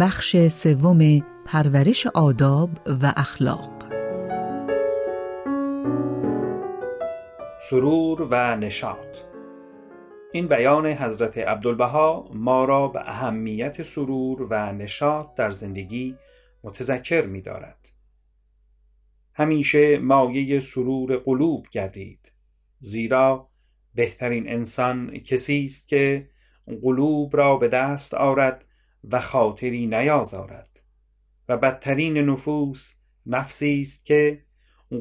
بخش سوم پرورش آداب و اخلاق سرور و نشاط این بیان حضرت عبدالبها ما را به اهمیت سرور و نشاط در زندگی متذکر می دارد. همیشه مایه سرور قلوب گردید زیرا بهترین انسان کسی است که قلوب را به دست آرد و خاطری نیازارد. و بدترین نفوس نفسی است که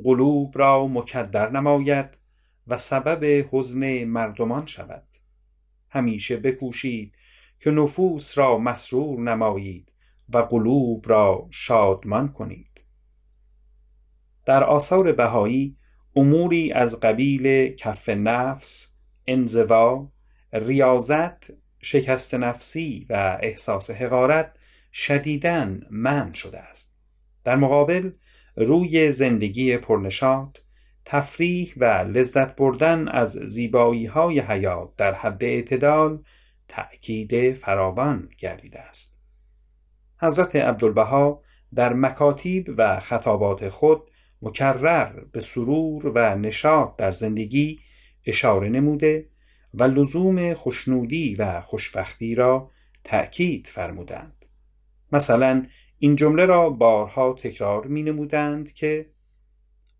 قلوب را مکدر نماید و سبب حزن مردمان شود. همیشه بکوشید که نفوس را مسرور نمایید و قلوب را شادمان کنید. در آثار بهایی اموری از قبیل کف نفس انزوا ریاضت شکست نفسی و احساس حقارت شدیدن من شده است. در مقابل روی زندگی پرنشاط تفریح و لذت بردن از زیبایی های حیات در حد اعتدال تأکید فراوان گردیده است. حضرت عبدالبها در مکاتیب و خطابات خود مکرر به سرور و نشاط در زندگی اشاره نموده و لزوم خوشنودی و خوشبختی را تأکید فرمودند. مثلا این جمله را بارها تکرار می نمودند که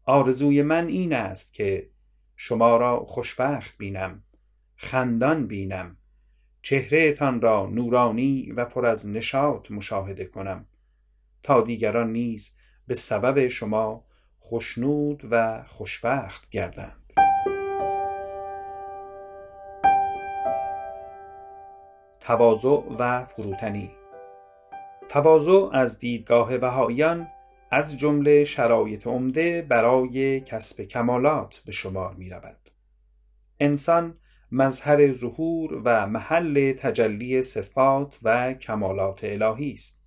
آرزوی من این است که شما را خوشبخت بینم خندان بینم چهرهتان را نورانی و پر از نشاط مشاهده کنم تا دیگران نیز به سبب شما خوشنود و خوشبخت گردند. تواضع و فروتنی تواضع از دیدگاه بهاییان از جمله شرایط عمده برای کسب کمالات به شمار می رود. انسان مظهر ظهور و محل تجلی صفات و کمالات الهی است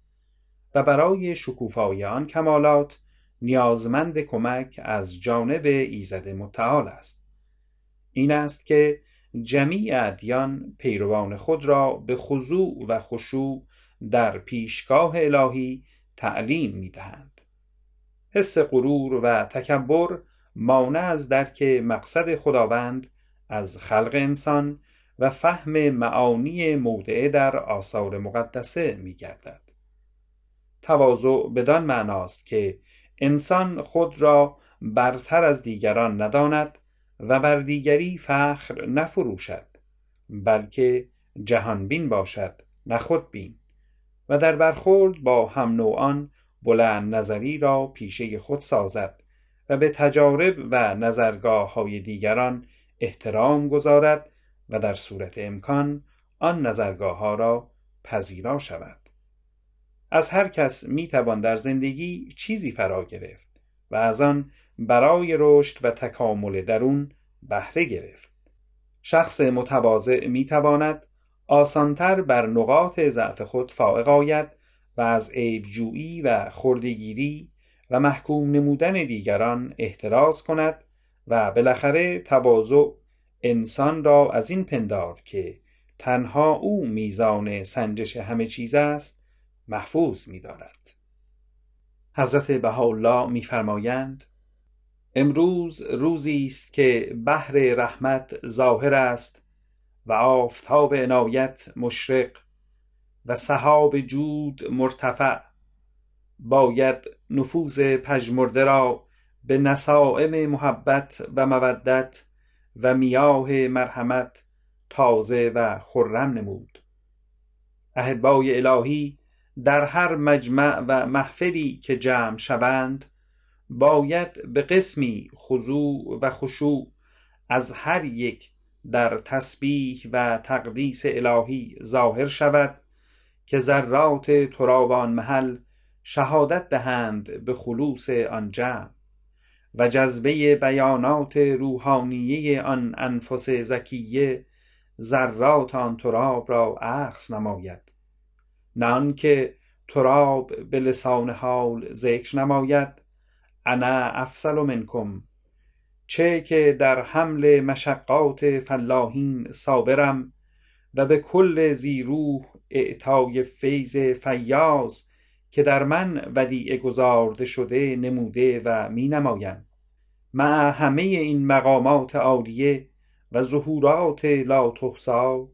و برای شکوفایی آن کمالات نیازمند کمک از جانب ایزد متعال است این است که جمیع ادیان پیروان خود را به خضوع و خشوع در پیشگاه الهی تعلیم می دهند. حس غرور و تکبر مانع از درک مقصد خداوند از خلق انسان و فهم معانی مودعه در آثار مقدسه می گردد. تواضع بدان معناست که انسان خود را برتر از دیگران نداند و بر دیگری فخر نفروشد بلکه جهانبین باشد نه خودبین. و در برخورد با هم نوعان بلند نظری را پیشه خود سازد و به تجارب و نظرگاه های دیگران احترام گذارد و در صورت امکان آن نظرگاه ها را پذیرا شود. از هر کس می توان در زندگی چیزی فرا گرفت. و از آن برای رشد و تکامل درون بهره گرفت شخص متواضع می تواند آسانتر بر نقاط ضعف خود فائق آید و از عیبجویی و خردگیری و محکوم نمودن دیگران احتراز کند و بالاخره تواضع انسان را از این پندار که تنها او میزان سنجش همه چیز است محفوظ می دارد. حضرت بهاءالله میفرمایند امروز روزی است که بحر رحمت ظاهر است و آفتاب عنایت مشرق و سحاب جود مرتفع. باید نفوذ پژمرده را به نسائم محبت و مودت و میاه مرحمت تازه و خرم نمود. احبای الهی در هر مجمع و محفلی که جمع شوند باید به قسمی خضوع و خشوع از هر یک در تسبیح و تقدیس الهی ظاهر شود که ذرات ترابان محل شهادت دهند به خلوص آن جمع و جذبه بیانات روحانیه آن انفس زکیه ذرات آن تراب را عکس نماید. نه که تراب به لسان حال ذکر نماید. انا افصل منکم. چه که در حمل مشقات فلاحین صابرم و به کل زی روح اعطای فیض فیاض که در من ودیعه گذارده شده نموده و می نمایم. مع همه این مقامات عالیه و ظهورات لا تحصا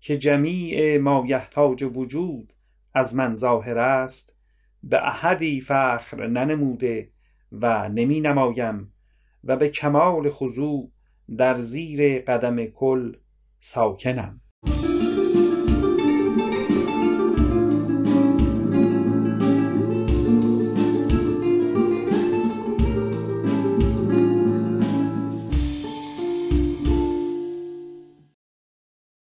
که جمیع ما یحتاج وجود از من ظاهر است به احدی فخر ننموده و نمی نمایم و به کمال خضوع در زیر قدم کل ساکنم.